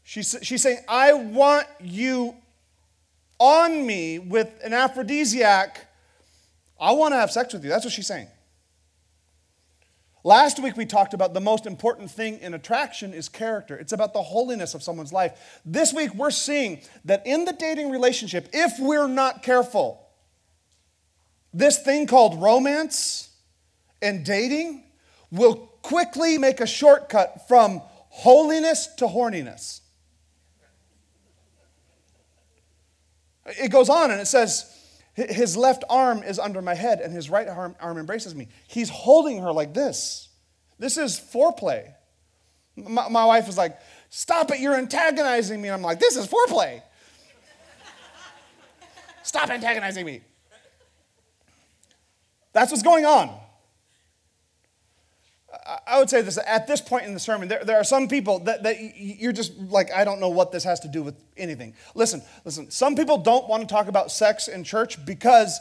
She's, she's saying, I want you on me with an aphrodisiac I want to have sex with you. That's what she's saying. Last week we talked about the most important thing in attraction is character. It's about the holiness of someone's life. This week we're seeing that in the dating relationship, if we're not careful, this thing called romance and dating will quickly make a shortcut from holiness to horniness. It goes on and it says, his left arm is under my head and his right arm, arm embraces me. He's holding her like this. This is foreplay. My, my wife is like, Stop it, you're antagonizing me. And I'm like, This is foreplay. Stop antagonizing me. That's what's going on. I would say this at this point in the sermon, there, there are some people that, that you're just like, I don't know what this has to do with anything. Listen, listen, some people don't want to talk about sex in church because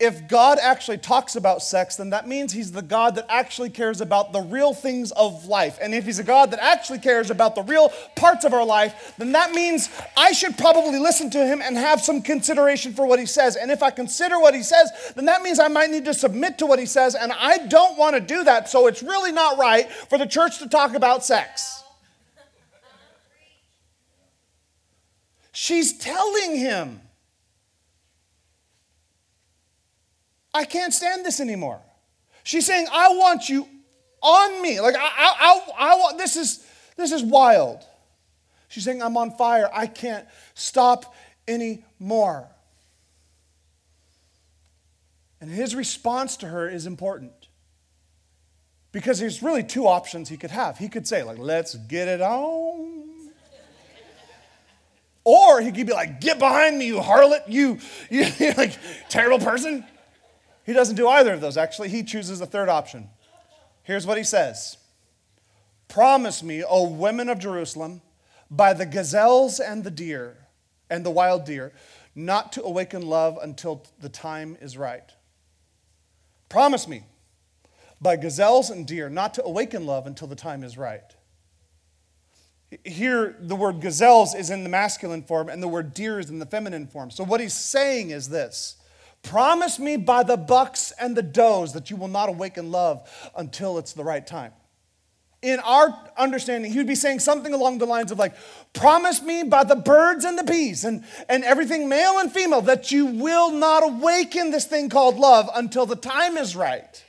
if God actually talks about sex, then that means he's the God that actually cares about the real things of life. And if he's a God that actually cares about the real parts of our life, then that means I should probably listen to him and have some consideration for what he says. And if I consider what he says, then that means I might need to submit to what he says. And I don't want to do that. So it's really not right for the church to talk about sex. She's telling him. I can't stand this anymore. She's saying, I want you on me. Like, I, I, I, I want, this is, this is wild. She's saying, I'm on fire. I can't stop anymore. And his response to her is important. Because there's really two options he could have. He could say, like, let's get it on. or he could be like, get behind me, you harlot, you, you like, terrible person. He doesn't do either of those, actually. He chooses the third option. Here's what he says Promise me, O women of Jerusalem, by the gazelles and the deer and the wild deer, not to awaken love until the time is right. Promise me, by gazelles and deer, not to awaken love until the time is right. Here, the word gazelles is in the masculine form and the word deer is in the feminine form. So, what he's saying is this Promise me by the bucks and the does that you will not awaken love until it's the right time. In our understanding, he would be saying something along the lines of like, promise me by the birds and the bees and, and everything male and female that you will not awaken this thing called love until the time is right.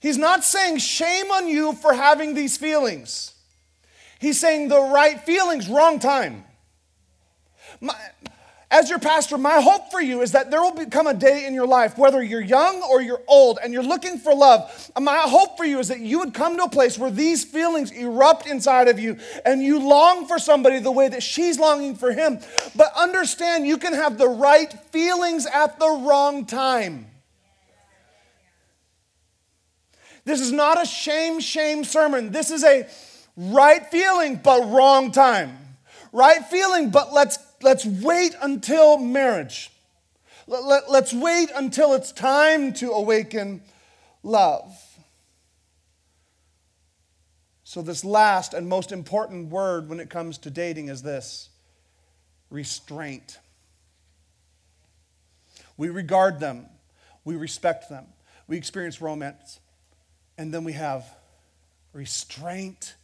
He's not saying shame on you for having these feelings. He's saying the right feelings, wrong time. My, as your pastor, my hope for you is that there will become a day in your life, whether you're young or you're old, and you're looking for love. My hope for you is that you would come to a place where these feelings erupt inside of you and you long for somebody the way that she's longing for him. But understand you can have the right feelings at the wrong time. This is not a shame, shame sermon. This is a right feeling, but wrong time. Right feeling, but let's let's wait until marriage. Let, let, let's wait until it's time to awaken love. So, this last and most important word when it comes to dating is this restraint. We regard them, we respect them, we experience romance, and then we have restraint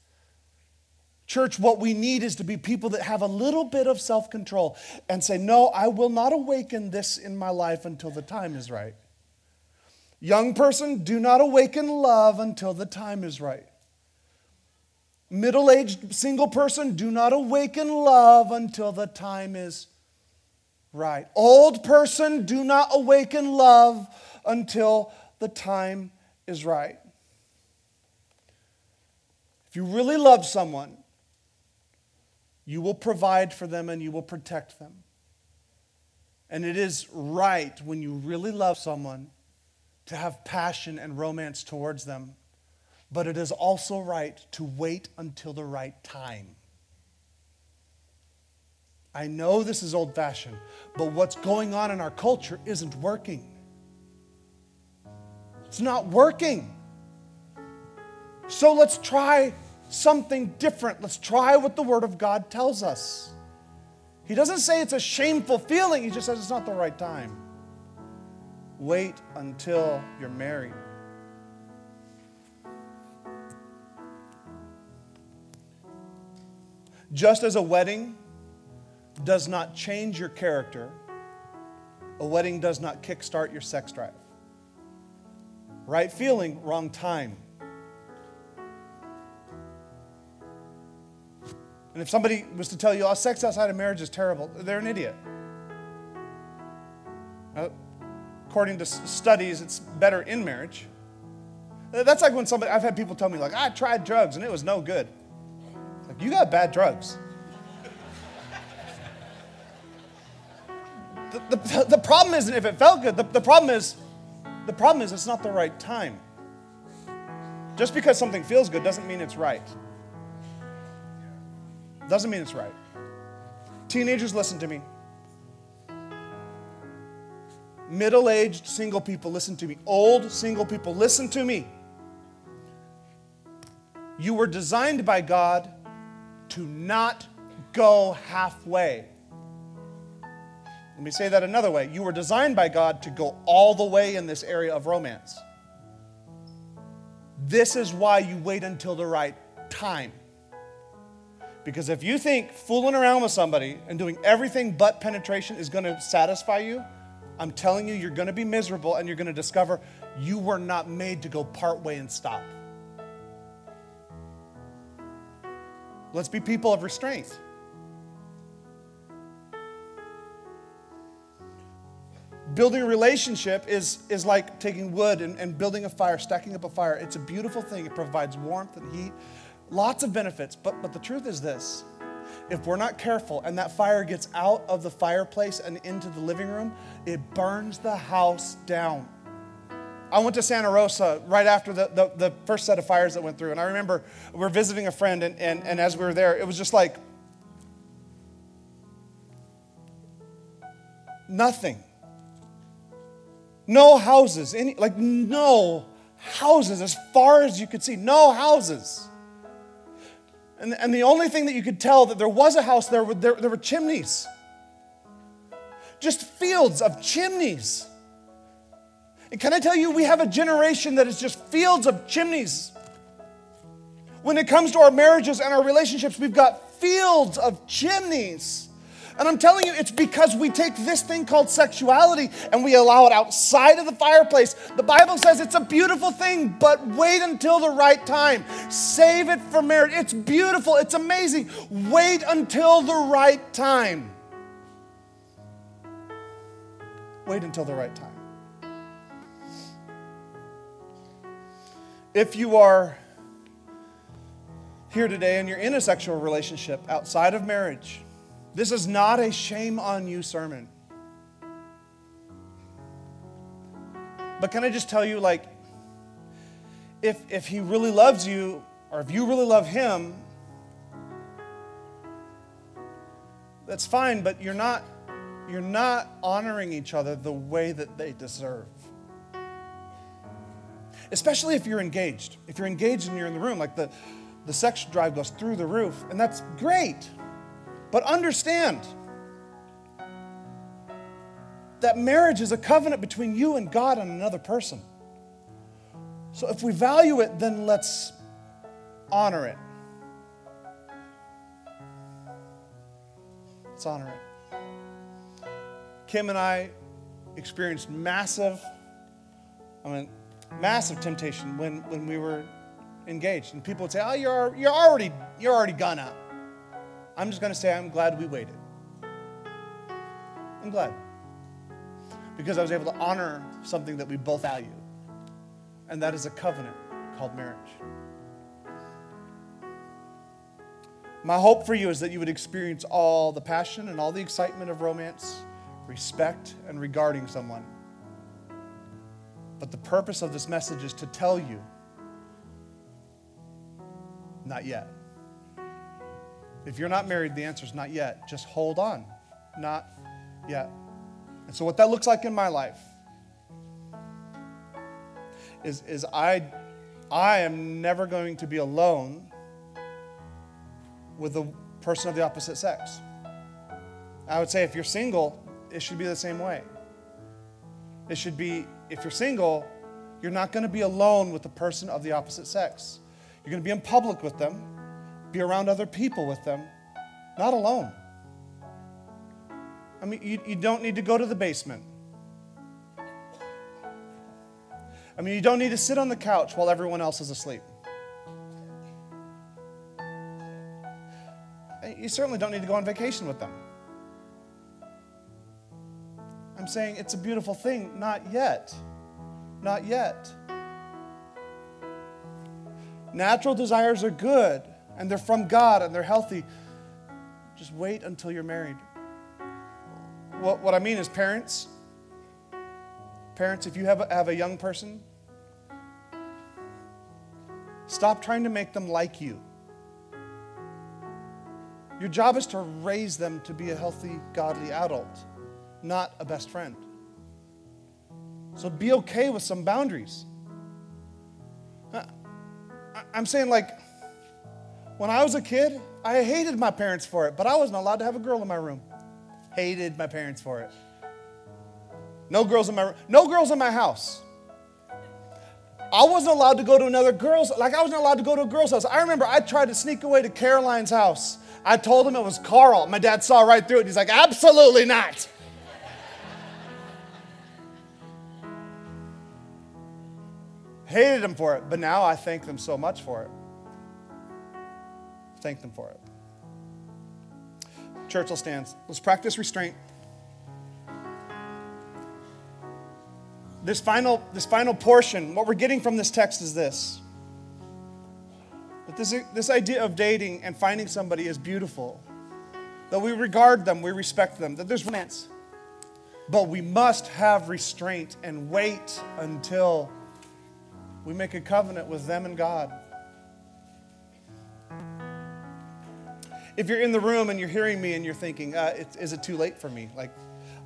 Church, what we need is to be people that have a little bit of self control and say, No, I will not awaken this in my life until the time is right. Young person, do not awaken love until the time is right. Middle aged single person, do not awaken love until the time is right. Old person, do not awaken love until the time is right. If you really love someone, you will provide for them and you will protect them. And it is right when you really love someone to have passion and romance towards them. But it is also right to wait until the right time. I know this is old fashioned, but what's going on in our culture isn't working. It's not working. So let's try something different. Let's try what the Word of God tells us. He doesn't say it's a shameful feeling, He just says it's not the right time. Wait until you're married. Just as a wedding does not change your character, a wedding does not kickstart your sex drive. Right feeling, wrong time. And if somebody was to tell you, oh, sex outside of marriage is terrible, they're an idiot. Uh, according to studies, it's better in marriage. That's like when somebody, I've had people tell me, like, I tried drugs and it was no good. Like, you got bad drugs. the, the, the problem isn't if it felt good, the, the problem is, the problem is it's not the right time. Just because something feels good doesn't mean it's right. Doesn't mean it's right. Teenagers, listen to me. Middle aged single people, listen to me. Old single people, listen to me. You were designed by God to not go halfway. Let me say that another way. You were designed by God to go all the way in this area of romance. This is why you wait until the right time. Because if you think fooling around with somebody and doing everything but penetration is going to satisfy you, I'm telling you, you're going to be miserable and you're going to discover you were not made to go part way and stop. Let's be people of restraint. Building a relationship is, is like taking wood and, and building a fire, stacking up a fire. It's a beautiful thing. It provides warmth and heat, lots of benefits. But, but the truth is this if we're not careful and that fire gets out of the fireplace and into the living room, it burns the house down. I went to Santa Rosa right after the, the, the, first set of fires that went through. And I remember we were visiting a friend, and, and, and as we were there, it was just like nothing. No houses, any, like no houses as far as you could see, no houses. And, and the only thing that you could tell that there was a house there, there, there were chimneys. Just fields of chimneys. And can I tell you, we have a generation that is just fields of chimneys. When it comes to our marriages and our relationships, we've got fields of chimneys. And I'm telling you, it's because we take this thing called sexuality and we allow it outside of the fireplace. The Bible says it's a beautiful thing, but wait until the right time. Save it for marriage. It's beautiful, it's amazing. Wait until the right time. Wait until the right time. If you are here today and you're in a sexual relationship outside of marriage, this is not a shame on you sermon. But can I just tell you, like, if, if he really loves you, or if you really love him, that's fine, but you're not, you're not honoring each other the way that they deserve especially if you're engaged. If you're engaged and you're in the room, like the, the sex drive goes through the roof, and that's great. But understand that marriage is a covenant between you and God and another person. So if we value it, then let's honor it. Let's honor it. Kim and I experienced massive, I mean, massive temptation when, when we were engaged. And people would say, oh, you're, you're, already, you're already gone out. I'm just going to say, I'm glad we waited. I'm glad. Because I was able to honor something that we both value. And that is a covenant called marriage. My hope for you is that you would experience all the passion and all the excitement of romance, respect, and regarding someone but the purpose of this message is to tell you not yet. If you're not married, the answer is not yet. Just hold on. Not yet. And so, what that looks like in my life is, is I, I am never going to be alone with a person of the opposite sex. I would say if you're single, it should be the same way. It should be if you're single, you're not going to be alone with the person of the opposite sex. You're going to be in public with them, be around other people with them, not alone. I mean, you, you don't need to go to the basement. I mean, you don't need to sit on the couch while everyone else is asleep. You certainly don't need to go on vacation with them. I'm saying it's a beautiful thing, not yet. Not yet. Natural desires are good and they're from God and they're healthy. Just wait until you're married. What, what I mean is, parents, parents, if you have a, have a young person, stop trying to make them like you. Your job is to raise them to be a healthy, godly adult not a best friend. So be okay with some boundaries. I'm saying, like, when I was a kid, I hated my parents for it, but I wasn't allowed to have a girl in my room. Hated my parents for it. No girls in my room. no girls in my house. I wasn't allowed to go to another girl's, like I wasn't allowed to go to a girl's house. I remember I tried to sneak away to Caroline's house. I told him it was Carl. My dad saw right through it. He's like, absolutely not. Hated them for it, but now I thank them so much for it. Thank them for it. Churchill stands. Let's practice restraint. This final, this final portion, what we're getting from this text is this. That this, this idea of dating and finding somebody is beautiful. That we regard them, we respect them, that there's romance. But we must have restraint and wait until we make a covenant with them and God. If you're in the room and you're hearing me and you're thinking, uh, it, is it too late for me? Like,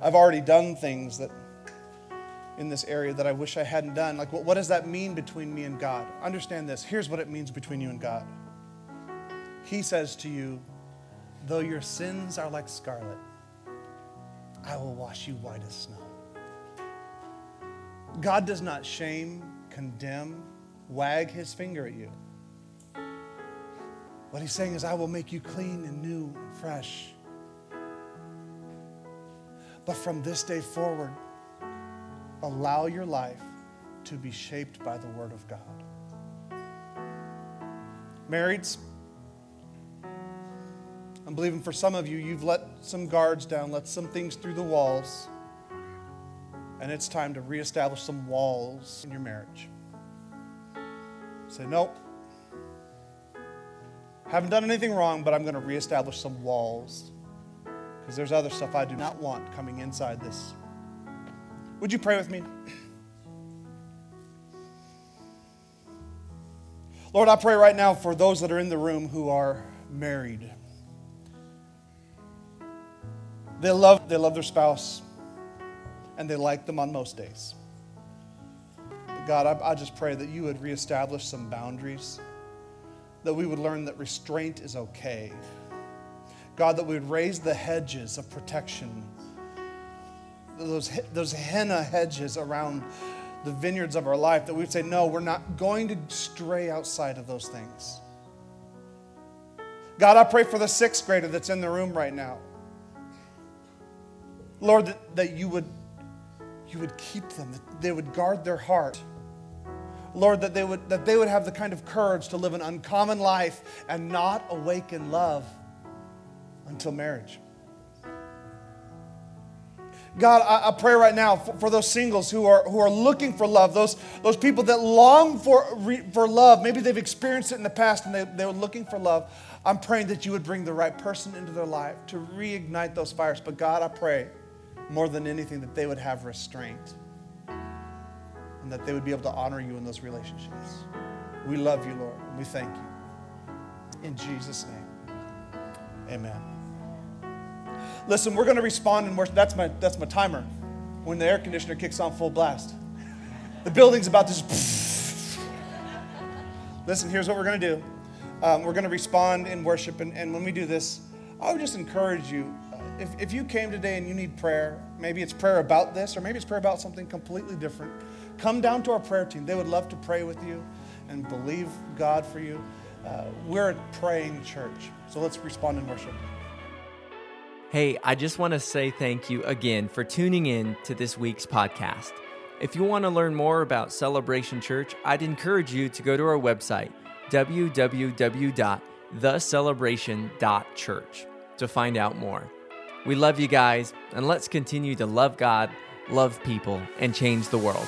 I've already done things that in this area that I wish I hadn't done. Like, what, what does that mean between me and God? Understand this. Here's what it means between you and God. He says to you, Though your sins are like scarlet, I will wash you white as snow. God does not shame, condemn, wag his finger at you. What he's saying is, I will make you clean and new and fresh. But from this day forward, allow your life to be shaped by the Word of God. Marrieds, I'm believing for some of you, you've let some guards down, let some things through the walls, and it's time to reestablish some walls in your marriage. Say, nope. Haven't done anything wrong, but I'm going to reestablish some walls because there's other stuff I do not want coming inside this would you pray with me? Lord, I pray right now for those that are in the room who are married. They love, they love their spouse and they like them on most days. But God, I, I just pray that you would reestablish some boundaries, that we would learn that restraint is okay. God, that we would raise the hedges of protection those, those henna hedges around the vineyards of our life that we would say, no, we're not going to stray outside of those things. God, I pray for the sixth grader that's in the room right now. Lord, that, that you would you would keep them, that they would guard their heart. Lord, that they would that they would have the kind of courage to live an uncommon life and not awaken love until marriage. God, I, I pray right now for, for, those singles who are, who are looking for love, those, those people that long for, for love. Maybe they've experienced it in the past and they, they were looking for love. I'm praying that you would bring the right person into their life to reignite those fires. But God, I pray more than anything that they would have restraint and that they would be able to honor you in those relationships. We love you, Lord, and we thank you. In Jesus' name, amen. Listen, we're going to respond in worship. That's my, that's my timer when the air conditioner kicks on full blast. The building's about to just. Listen, here's what we're going to do um, we're going to respond in worship. And, and when we do this, I would just encourage you uh, if, if you came today and you need prayer, maybe it's prayer about this, or maybe it's prayer about something completely different, come down to our prayer team. They would love to pray with you and believe God for you. Uh, we're a praying church. So let's respond in worship. Hey, I just want to say thank you again for tuning in to this week's podcast. If you want to learn more about Celebration Church, I'd encourage you to go to our website, www.thecelebration.church, to find out more. We love you guys, and let's continue to love God, love people, and change the world.